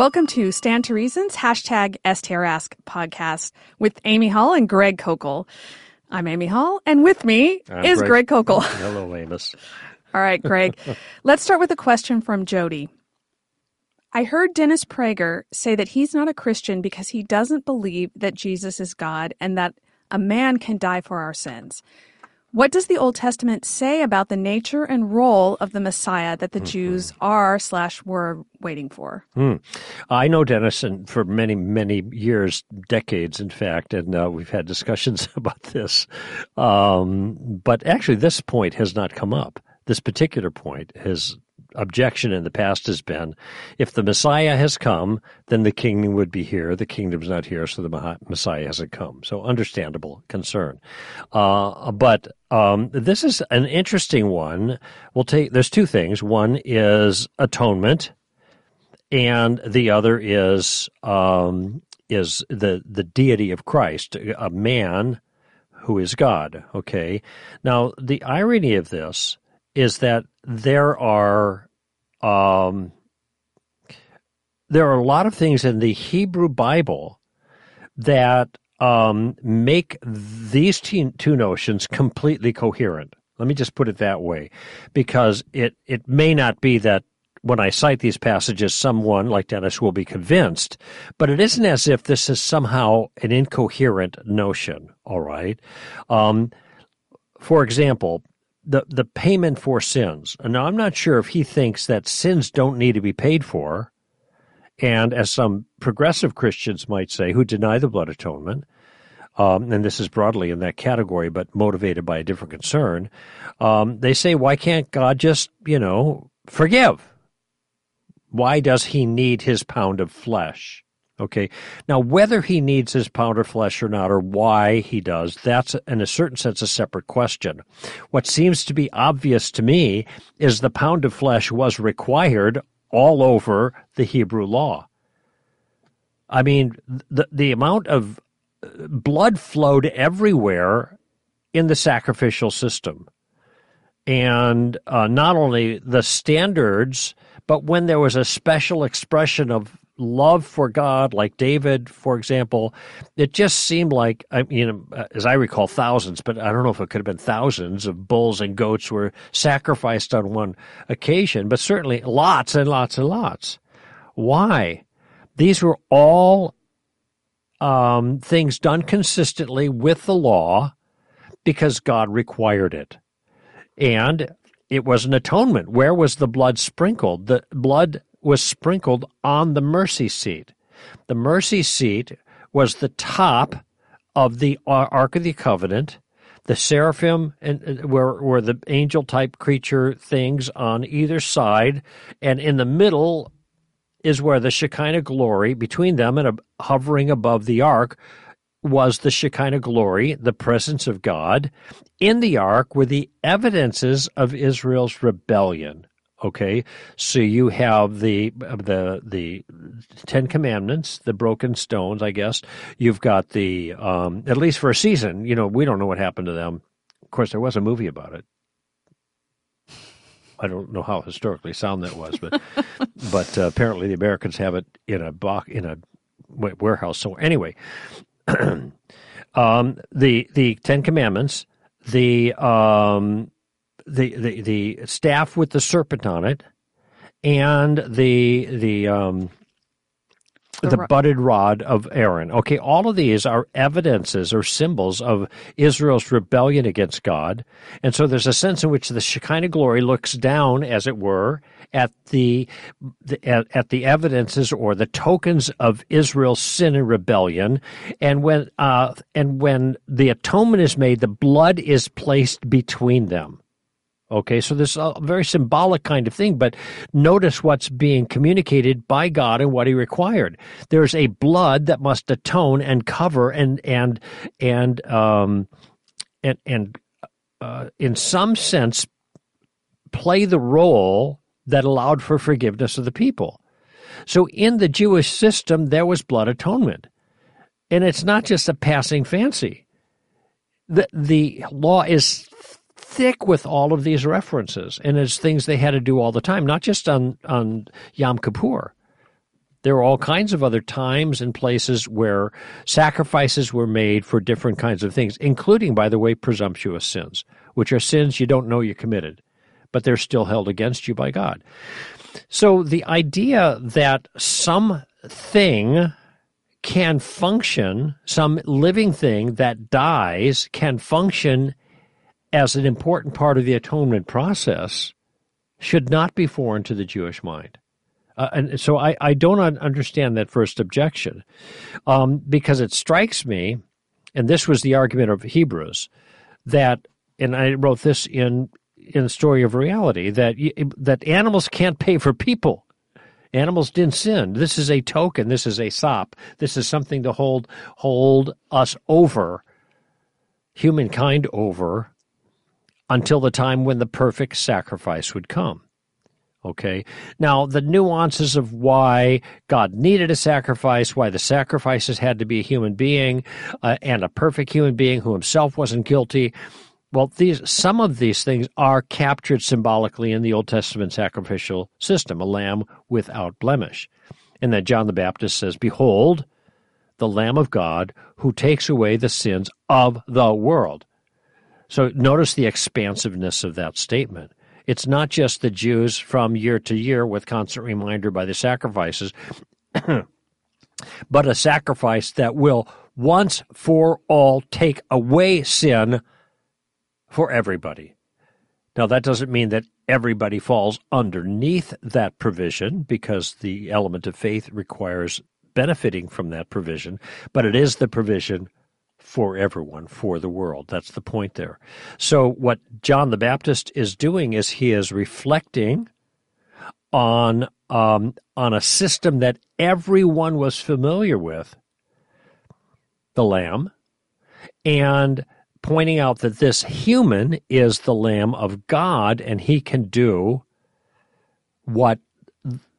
Welcome to Stand to Reasons, hashtag STRask podcast with Amy Hall and Greg Koukl. I'm Amy Hall, and with me I'm is Greg, Greg. Koukl. Hello, Amos. All right, Greg. Let's start with a question from Jody. I heard Dennis Prager say that he's not a Christian because he doesn't believe that Jesus is God and that a man can die for our sins. What does the Old Testament say about the nature and role of the Messiah that the Jews are slash were waiting for? Hmm. I know Dennis for many, many years, decades, in fact, and uh, we've had discussions about this. Um, but actually, this point has not come up. This particular point, his objection in the past has been if the Messiah has come, then the kingdom would be here. The kingdom's not here, so the Messiah hasn't come. So, understandable concern. Uh, but um, this is an interesting one. We'll take, there's two things. One is atonement and the other is um, is the the deity of Christ, a man who is God. Okay. Now the irony of this is that there are um, there are a lot of things in the Hebrew Bible that um, make these two, notions completely coherent. Let me just put it that way, because it it may not be that when I cite these passages, someone like Dennis will be convinced, but it isn't as if this is somehow an incoherent notion. All right. Um, for example, the the payment for sins. Now, I'm not sure if he thinks that sins don't need to be paid for, and as some progressive Christians might say, who deny the blood atonement, um, and this is broadly in that category, but motivated by a different concern, um, they say, why can't God just, you know, forgive? Why does he need his pound of flesh? Okay. Now, whether he needs his pound of flesh or not, or why he does, that's in a certain sense a separate question. What seems to be obvious to me is the pound of flesh was required all over the Hebrew law. I mean, the, the amount of blood flowed everywhere in the sacrificial system. And uh, not only the standards, but when there was a special expression of love for God, like David, for example, it just seemed like, I mean, as I recall, thousands, but I don't know if it could have been thousands of bulls and goats were sacrificed on one occasion, but certainly lots and lots and lots. Why? These were all um, things done consistently with the law because God required it. And it was an atonement. Where was the blood sprinkled? The blood was sprinkled on the mercy seat. The mercy seat was the top of the Ark of the Covenant. The seraphim and uh, were, were the angel type creature things on either side, and in the middle is where the Shekinah glory between them and hovering above the ark was the Shekinah glory, the presence of God. In the ark were the evidences of Israel's rebellion. Okay, so you have the the the Ten Commandments, the broken stones. I guess you've got the um, at least for a season. You know, we don't know what happened to them. Of course, there was a movie about it. I don't know how historically sound that was, but but uh, apparently the Americans have it in a box in a warehouse So Anyway, um, the the Ten Commandments, the um, the the the staff with the serpent on it, and the the um, the, the budded rod of Aaron. Okay, all of these are evidences or symbols of Israel's rebellion against God. And so there's a sense in which the Shekinah glory looks down, as it were, at the, the at, at, the evidences or the tokens of Israel's sin and rebellion. And when uh, and when the atonement is made, the blood is placed between them. Okay, so this is a very symbolic kind of thing, but notice what's being communicated by God and what He required. There's a blood that must atone and cover and and and um and and uh, in some sense play the role that allowed for forgiveness of the people. So in the Jewish system, there was blood atonement, and it's not just a passing fancy. The the law is thick with all of these references, and it's things they had to do all the time, not just on on Yom Kippur. There are all kinds of other times and places where sacrifices were made for different kinds of things, including, by the way, presumptuous sins, which are sins you don't know you committed, but they're still held against you by God. So the idea that something can function, some living thing that dies can function as an important part of the atonement process should not be foreign to the Jewish mind. Uh, and so I, I don't understand that first objection um, because it strikes me, and this was the argument of Hebrews, that, and I wrote this in in story of reality, that that animals can't pay for people. Animals didn't sin. This is a token. This is a sop. This is something to hold hold us over, humankind over, until the time when the perfect sacrifice would come. Okay. Now, the nuances of why God needed a sacrifice, why the sacrifices had to be a human being uh, and a perfect human being who himself wasn't guilty. Well, these some of these things are captured symbolically in the Old Testament sacrificial system, a lamb without blemish. And then John the Baptist says, Behold, the Lamb of God who takes away the sins of the world. So notice the expansiveness of that statement. It's not just the Jews from year to year with constant reminder by the sacrifices, but a sacrifice that will once for all take away sin for everybody. Now, that doesn't mean that everybody falls underneath that provision because the element of faith requires benefiting from that provision, but it is the provision for everyone, for the world. That's the point there. So, what John the Baptist is doing is he is reflecting on um, on a system that everyone was familiar with, the Lamb, and pointing out that this human is the Lamb of God, and he can do what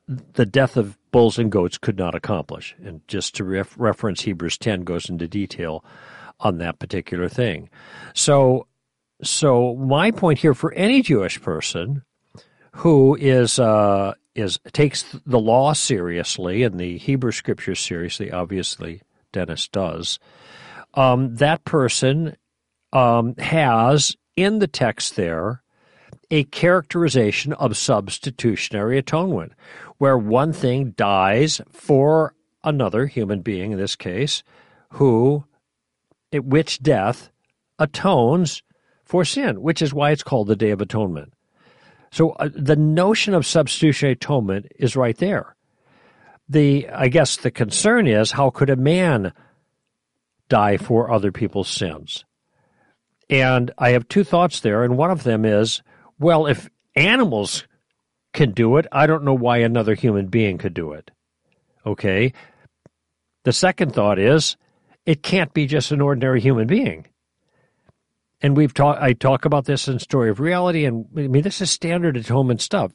the death of bulls and goats could not accomplish. And just to ref- reference Hebrews 10 goes into detail on that particular thing. So, so my point here for any Jewish person who is uh, is takes the law seriously and the Hebrew Scriptures seriously, obviously Dennis does. Um, that person um, has in the text there a characterization of substitutionary atonement, where one thing dies for another human being, in this case, who at which death atones for sin, which is why it's called the Day of Atonement. So uh, the notion of substitutionary atonement is right there. The I guess the concern is how could a man die for other people's sins? And I have two thoughts there, and one of them is, well, if animals can do it, I don't know why another human being could do it. Okay. The second thought is, it can't be just an ordinary human being. And we've talked. I talk about this in Story of Reality, and I mean this is standard atonement stuff.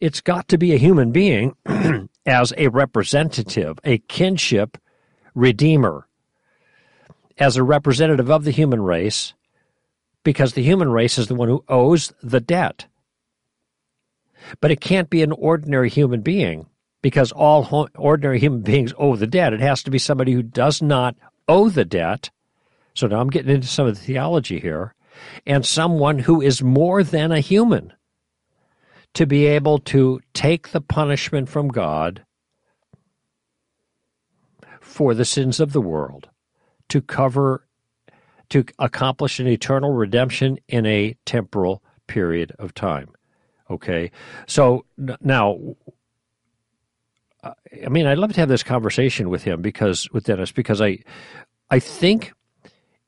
It's got to be a human being as a representative, a kinship redeemer, as a representative of the human race, because the human race is the one who owes the debt. But it can't be an ordinary human being because all ordinary human beings owe the debt. It has to be somebody who does not owe the debt. So now I'm getting into some of the theology here. And someone who is more than a human to be able to take the punishment from God for the sins of the world, to cover, to accomplish an eternal redemption in a temporal period of time. Okay? So now, I mean, I'd love to have this conversation with him because with Dennis because I, I think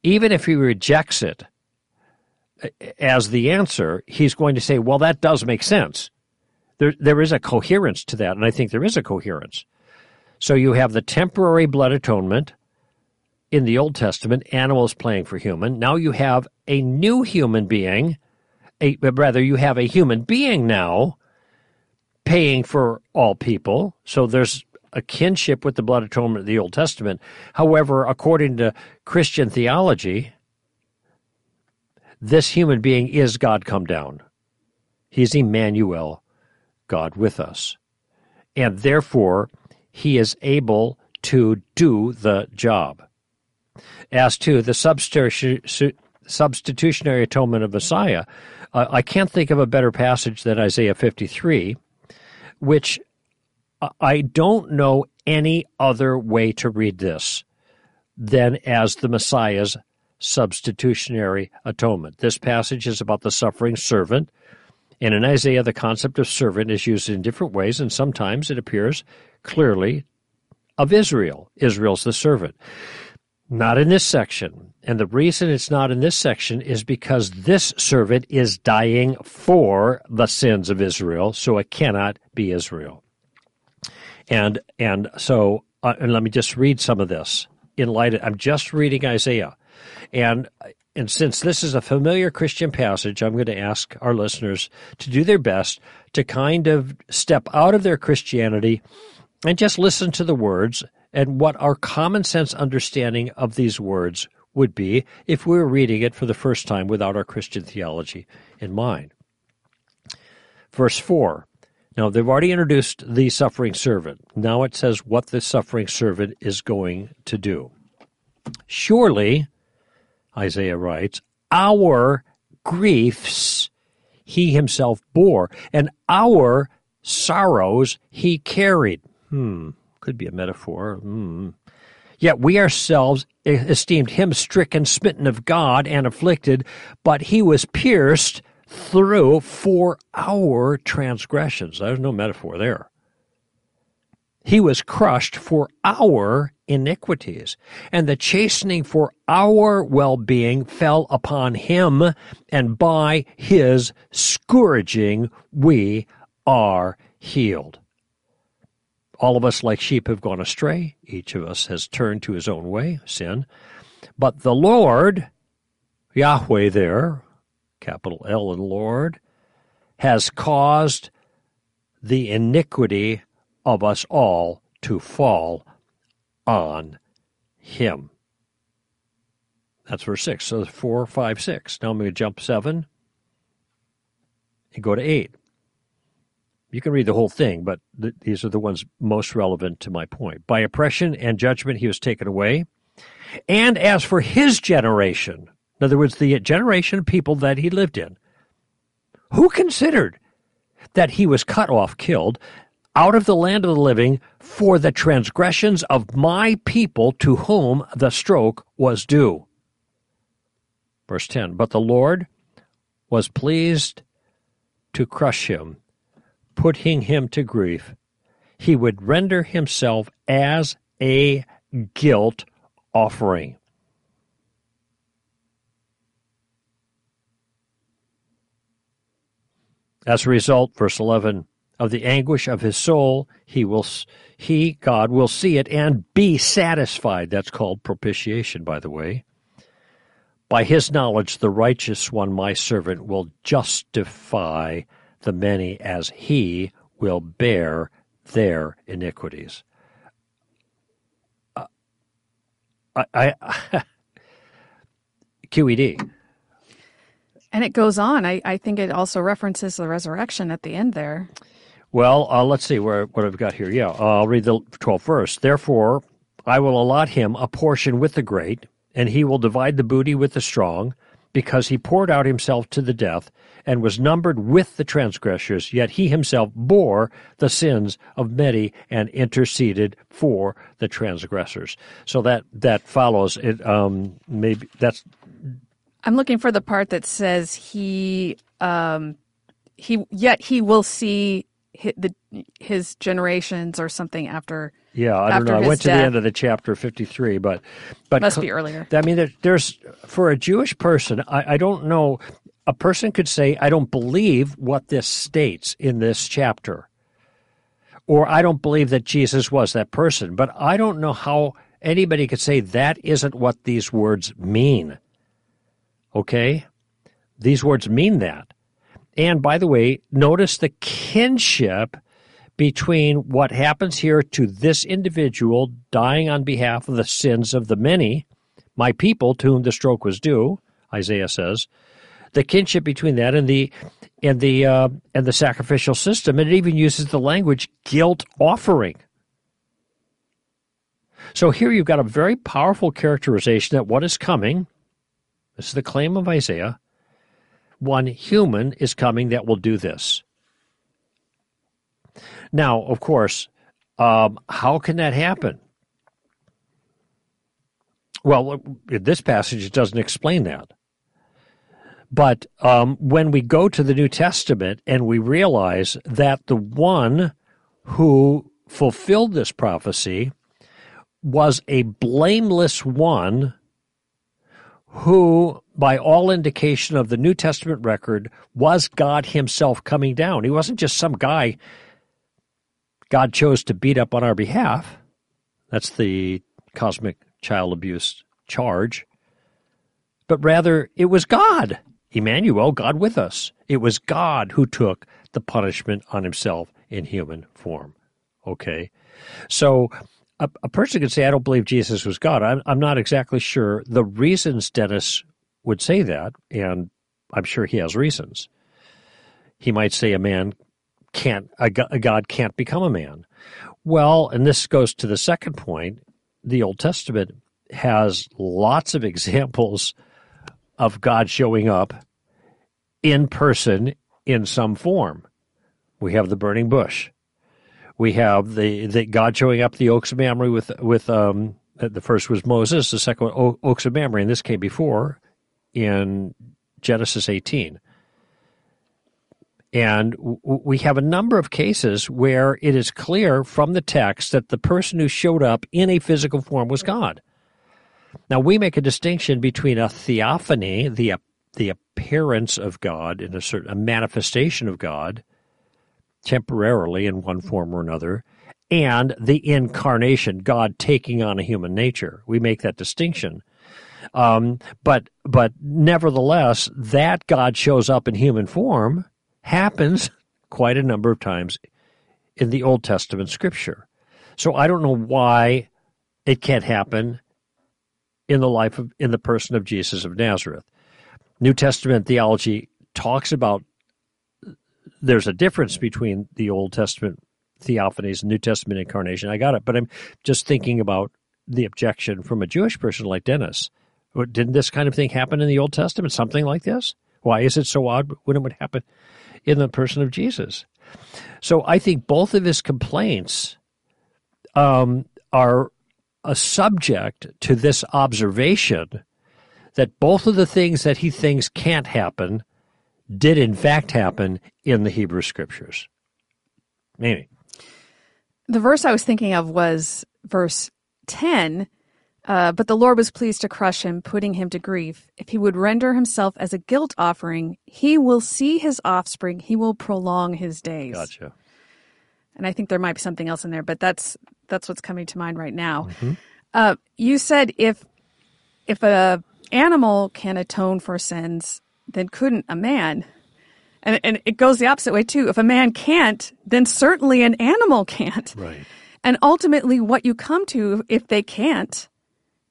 even if he rejects it as the answer, he's going to say, "Well, that does make sense." There, there is a coherence to that, and I think there is a coherence. So you have the temporary blood atonement in the Old Testament, animals playing for human. Now you have a new human being, a, rather, you have a human being now paying for all people. So there's a kinship with the blood atonement of the Old Testament. However, according to Christian theology, this human being is God come down. He's Emmanuel, God with us. And therefore, he is able to do the job. As to the substitutionary atonement of Messiah, I can't think of a better passage than Isaiah 53, which I don't know any other way to read this than as the Messiah's substitutionary atonement. This passage is about the suffering servant. And in Isaiah, the concept of servant is used in different ways, and sometimes it appears clearly of Israel. Israel's the servant. Not in this section. And the reason it's not in this section is because this servant is dying for the sins of Israel, so it cannot be Israel. And and so uh, and let me just read some of this in light of, I'm just reading Isaiah. And and since this is a familiar Christian passage, I'm going to ask our listeners to do their best to kind of step out of their Christianity and just listen to the words and what our common sense understanding of these words would be if we were reading it for the first time without our Christian theology in mind. Verse 4. Now, they've already introduced the suffering servant. Now it says what the suffering servant is going to do. Surely, Isaiah writes, our griefs he himself bore, and our sorrows he carried. Hmm, could be a metaphor. Hmm. Yet we ourselves esteemed him stricken, smitten of God, and afflicted, but he was pierced through for our transgressions. There's no metaphor there. He was crushed for our iniquities, and the chastening for our well being fell upon him, and by his scourging we are healed. All of us, like sheep, have gone astray. Each of us has turned to his own way, sin. But the Lord, Yahweh there, capital L in Lord, has caused the iniquity of us all to fall on him. That's verse 6. So 4, 5, 6. Now I'm going to jump 7 and go to 8. You can read the whole thing, but th- these are the ones most relevant to my point. By oppression and judgment he was taken away. And as for his generation, in other words, the generation of people that he lived in, who considered that he was cut off, killed, out of the land of the living for the transgressions of my people to whom the stroke was due. Verse 10 But the Lord was pleased to crush him, putting him to grief. He would render himself as a guilt offering. As a result, verse 11, of the anguish of his soul, he will he God will see it and be satisfied. That's called propitiation, by the way. By his knowledge, the righteous one, my servant, will justify the many as he will bear their iniquities. Uh, I, I QED. And it goes on. I, I think it also references the resurrection at the end there. Well, uh, let's see where what I've got here. Yeah, uh, I'll read the 12th verse. Therefore, I will allot him a portion with the great, and he will divide the booty with the strong, because he poured out himself to the death and was numbered with the transgressors, yet he himself bore the sins of many and interceded for the transgressors. So that that follows it. Um, maybe that's. I'm looking for the part that says he. Um, he yet he will see his, the, his generations or something after. Yeah, I don't know. I went to the end of the chapter fifty-three, but but must be earlier. I mean, there, there's for a Jewish person, I, I don't know. A person could say, "I don't believe what this states in this chapter," or "I don't believe that Jesus was that person." But I don't know how anybody could say that isn't what these words mean. Okay, these words mean that. And by the way, notice the kinship between what happens here to this individual dying on behalf of the sins of the many, my people to whom the stroke was due, Isaiah says, the kinship between that and the and the uh, and the sacrificial system, and it even uses the language guilt offering. So here you've got a very powerful characterization that what is coming, this is the claim of Isaiah, one human is coming that will do this. Now, of course, um, how can that happen? Well, in this passage, it doesn't explain that. But um, when we go to the New Testament and we realize that the one who fulfilled this prophecy was a blameless one who, by all indication of the New Testament record, was God Himself coming down. He wasn't just some guy God chose to beat up on our behalf. That's the cosmic child abuse charge. But rather, it was God, Emmanuel, God with us. It was God who took the punishment on Himself in human form. Okay? So a, a person could say, I don't believe Jesus was God. I'm, I'm not exactly sure the reasons Dennis would say that, and I'm sure he has reasons. He might say a man can't, a, God can't become a man. Well, and this goes to the second point the Old Testament has lots of examples of God showing up in person in some form. We have the burning bush. We have the, the God showing up the oaks of Mamre with with um, the first was Moses, the second oaks of Mamre, and this came before in Genesis 18. And we have a number of cases where it is clear from the text that the person who showed up in a physical form was God. Now we make a distinction between a theophany, the the appearance of God in a certain a manifestation of God, temporarily in one form or another, and the incarnation, God taking on a human nature. We make that distinction. Um, but but nevertheless, that God shows up in human form happens quite a number of times in the Old Testament scripture. So I don't know why it can't happen in the life of in the person of Jesus of Nazareth. New Testament theology talks about there's a difference between the Old Testament theophanies and New Testament incarnation. I got it, but I'm just thinking about the objection from a Jewish person like Dennis. Didn't this kind of thing happen in the Old Testament? Something like this? Why is it so odd when it would happen in the person of Jesus? So I think both of his complaints um, are a subject to this observation that both of the things that he thinks can't happen did in fact happen in the Hebrew scriptures. Maybe. The verse I was thinking of was verse 10. Uh, but the Lord was pleased to crush him, putting him to grief. If he would render himself as a guilt offering, he will see his offspring. He will prolong his days. Gotcha. And I think there might be something else in there, but that's that's what's coming to mind right now. Mm-hmm. Uh, you said if if a animal can atone for sins, then couldn't a man? And, and it goes the opposite way too. If a man can't, then certainly an animal can't. Right. And ultimately, what you come to if they can't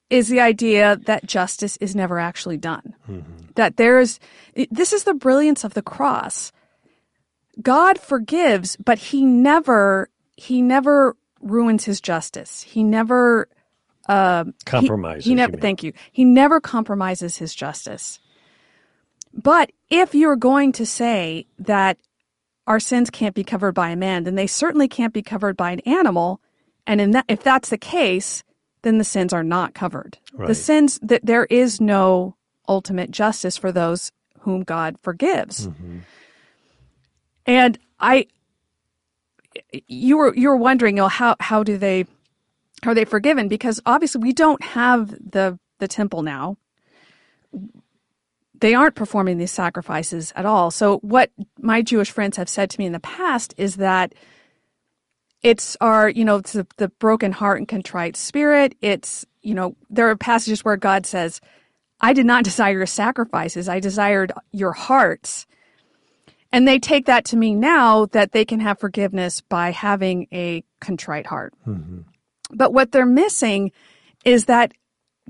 is the idea that justice is never actually done. Mm-hmm. That there's, this is the brilliance of the cross. God forgives, but he never, he never ruins his justice. He never, uh, compromises. He, he never, thank you. He never compromises his justice. But if you're going to say that our sins can't be covered by a man, then they certainly can't be covered by an animal. And in that, if that's the case, then the sins are not covered. Right. The sins that there is no ultimate justice for those whom God forgives. Mm-hmm. And I, you were you were wondering, you know, how how do they are they forgiven? Because obviously we don't have the the temple now they aren't performing these sacrifices at all. So, what my Jewish friends have said to me in the past is that it's our, you know, it's the, the broken heart and contrite spirit. It's, you know, there are passages where God says, I did not desire your sacrifices, I desired your hearts. And they take that to mean now that they can have forgiveness by having a contrite heart. Mm-hmm. But what they're missing is that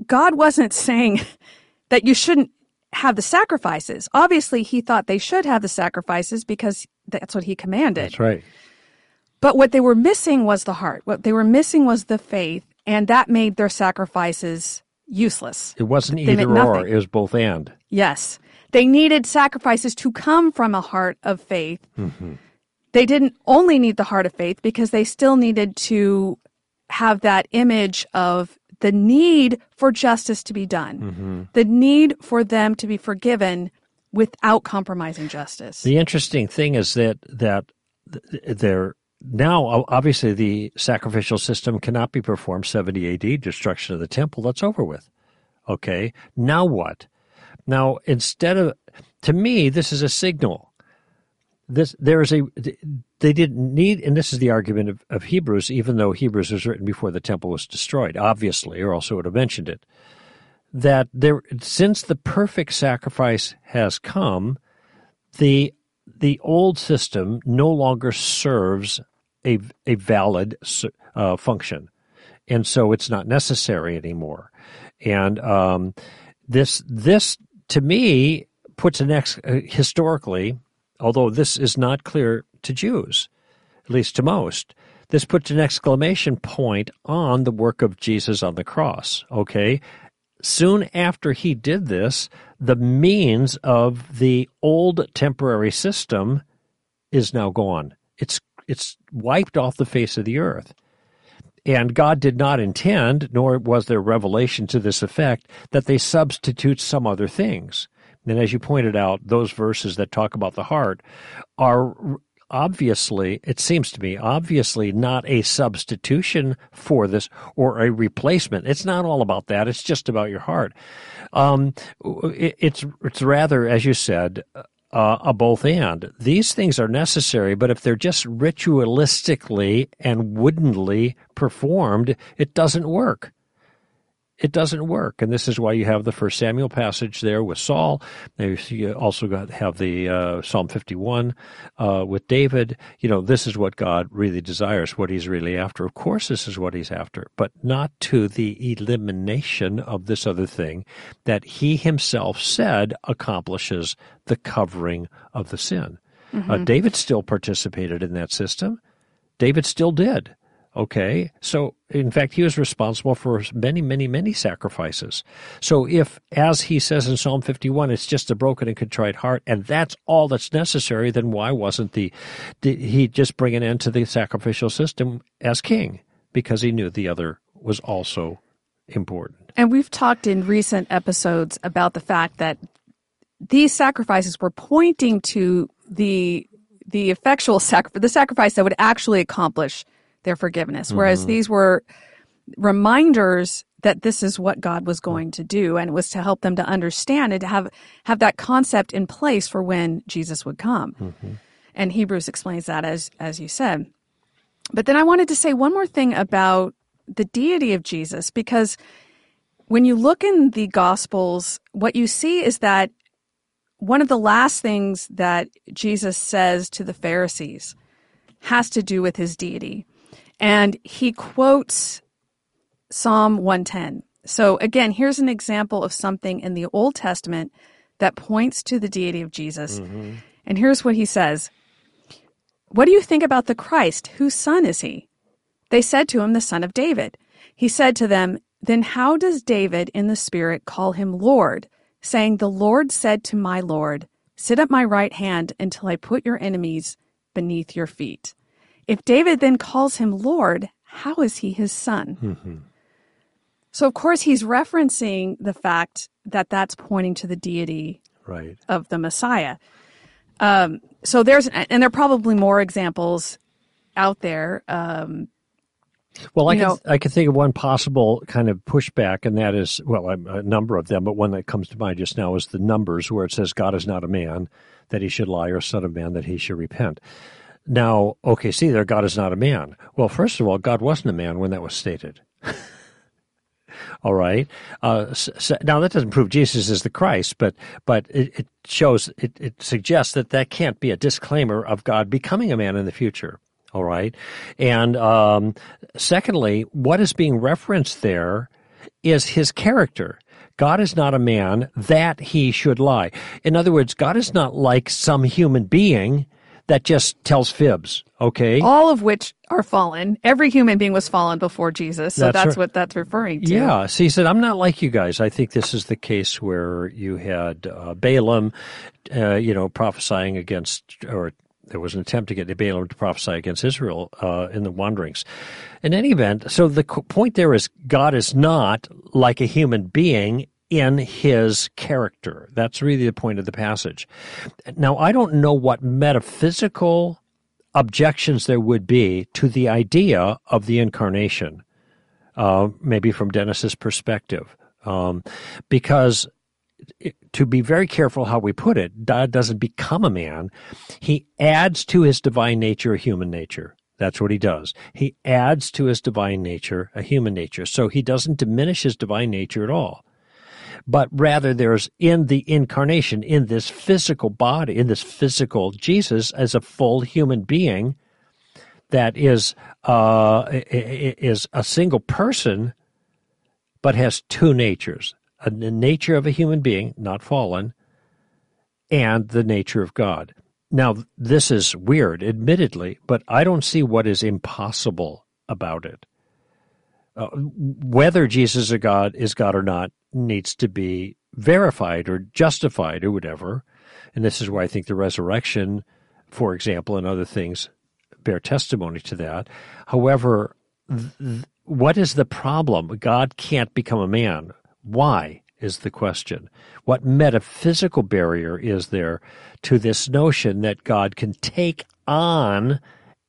God wasn't saying that you shouldn't have the sacrifices. Obviously, he thought they should have the sacrifices because that's what he commanded. That's right. But what they were missing was the heart. What they were missing was the faith. and that made their sacrifices useless. It wasn't They either or, it was both and. Yes. They needed sacrifices to come from a heart of faith. Mm-hmm. They didn't only need the heart of faith because they still needed to have that image of the need for justice to be done, Mm-hmm. the need for them to be forgiven without compromising justice. The interesting thing is that that th- there now obviously the sacrificial system cannot be performed 70 AD destruction of the temple that's over with. Okay? Now what? Now instead of to me this is a signal. This there is a they didn't need and this is the argument of, of Hebrews even though Hebrews was written before the temple was destroyed obviously or else would have mentioned it that there since the perfect sacrifice has come the the old system no longer serves a a valid uh, function, and so it's not necessary anymore. And um, this this to me puts an ex uh, historically, although this is not clear to Jews, at least to most. This puts an exclamation point on the work of Jesus on the cross. Okay, soon after he did this, the means of the old temporary system is now gone. It's it's wiped off the face of the earth. And God did not intend, nor was there revelation to this effect, that they substitute some other things. And as you pointed out, those verses that talk about the heart are obviously, it seems to me, obviously not a substitution for this or a replacement. It's not all about that. It's just about your heart. Um, it, it's it's rather, as you said, uh, a both and. These things are necessary, but if they're just ritualistically and woodenly performed, it doesn't work it doesn't work. And this is why you have the first Samuel passage there with Saul. You also got have the uh, Psalm 51 uh, with David. You know, this is what God really desires, what he's really after. Of course, this is what he's after, but not to the elimination of this other thing that he himself said accomplishes the covering of the sin. Mm-hmm. Uh, David still participated in that system. David still did. Okay, so in fact, he was responsible for many, many, many sacrifices. So, if, as he says in Psalm 51, it's just a broken and contrite heart, and that's all that's necessary, then why wasn't the he just bring an end to the sacrificial system as king? Because he knew the other was also important. And we've talked in recent episodes about the fact that these sacrifices were pointing to the the effectual sacrifice, the sacrifice that would actually accomplish their forgiveness. Whereas mm-hmm. these were reminders that this is what God was going to do and it was to help them to understand and to have have that concept in place for when Jesus would come. Mm-hmm. And Hebrews explains that as as you said. But then I wanted to say one more thing about the deity of Jesus because when you look in the gospels what you see is that one of the last things that Jesus says to the Pharisees has to do with his deity. And he quotes Psalm 110. So again, here's an example of something in the Old Testament that points to the deity of Jesus. Mm-hmm. And here's what he says What do you think about the Christ? Whose son is he? They said to him, The son of David. He said to them, Then how does David in the Spirit call him Lord, saying, The Lord said to my Lord, Sit at my right hand until I put your enemies beneath your feet? If David then calls him Lord, how is he his son? Mm-hmm. So, of course, he's referencing the fact that that's pointing to the deity right. of the Messiah. Um, so there's, and there are probably more examples out there. Um, well, I can know, I can think of one possible kind of pushback, and that is well, a number of them, but one that comes to mind just now is the numbers where it says God is not a man that he should lie, or son of man that he should repent. Now, okay, see there, God is not a man. Well, first of all, God wasn't a man when that was stated. all right. Uh, so, now that doesn't prove Jesus is the Christ, but but it, it shows it, it suggests that that can't be a disclaimer of God becoming a man in the future. All right. And um, secondly, what is being referenced there is his character. God is not a man that he should lie. In other words, God is not like some human being that just tells fibs. Okay. All of which are fallen. Every human being was fallen before Jesus. So That's that's, right. what that's referring to. Yeah. So he said, I'm not like you guys. I think this is the case where you had uh, Balaam, uh, you know, prophesying against, or there was an attempt to get Balaam to prophesy against Israel uh, in the wanderings. In any event, so the point there is God is not like a human being in his character. That's really the point of the passage. Now, I don't know what metaphysical objections there would be to the idea of the incarnation, uh, maybe from Dennis's perspective, um, because to be very careful how we put it, God doesn't become a man; he adds to his divine nature a human nature. That's what he does. He adds to his divine nature a human nature. So he doesn't diminish his divine nature at all but rather there's in the incarnation, in this physical body, in this physical Jesus as a full human being that is uh, is a single person, but has two natures: the nature of a human being, not fallen, and the nature of God. Now, this is weird, admittedly, but I don't see what is impossible about it. Uh, whether Jesus is God is God or not needs to be verified or justified or whatever. And this is why I think the resurrection, for example, and other things bear testimony to that. However, th- what is the problem? God can't become a man. Why is the question? What metaphysical barrier is there to this notion that God can take on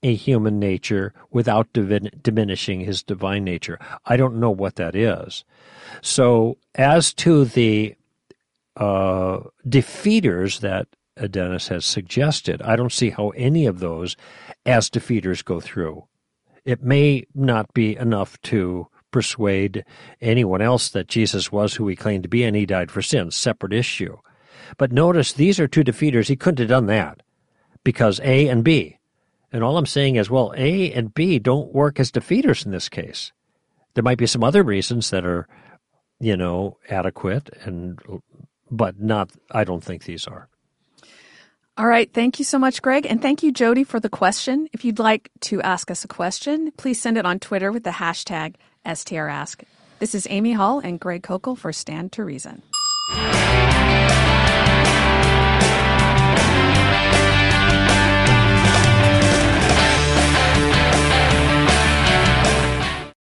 a human nature without divin- diminishing his divine nature? I don't know what that is. So, as to the uh, defeaters that Dennis has suggested, I don't see how any of those as defeaters go through. It may not be enough to persuade anyone else that Jesus was who he claimed to be and he died for sins, separate issue. But notice these are two defeaters. He couldn't have done that because A and B. And all I'm saying is, well, A and B don't work as defeaters in this case. There might be some other reasons that are, you know, adequate and but not I don't think these are. All right. Thank you so much, Greg. And thank you, Jody, for the question. If you'd like to ask us a question, please send it on Twitter with the hashtag STRask. This is Amy Hall and Greg Koukl for Stand to Reason.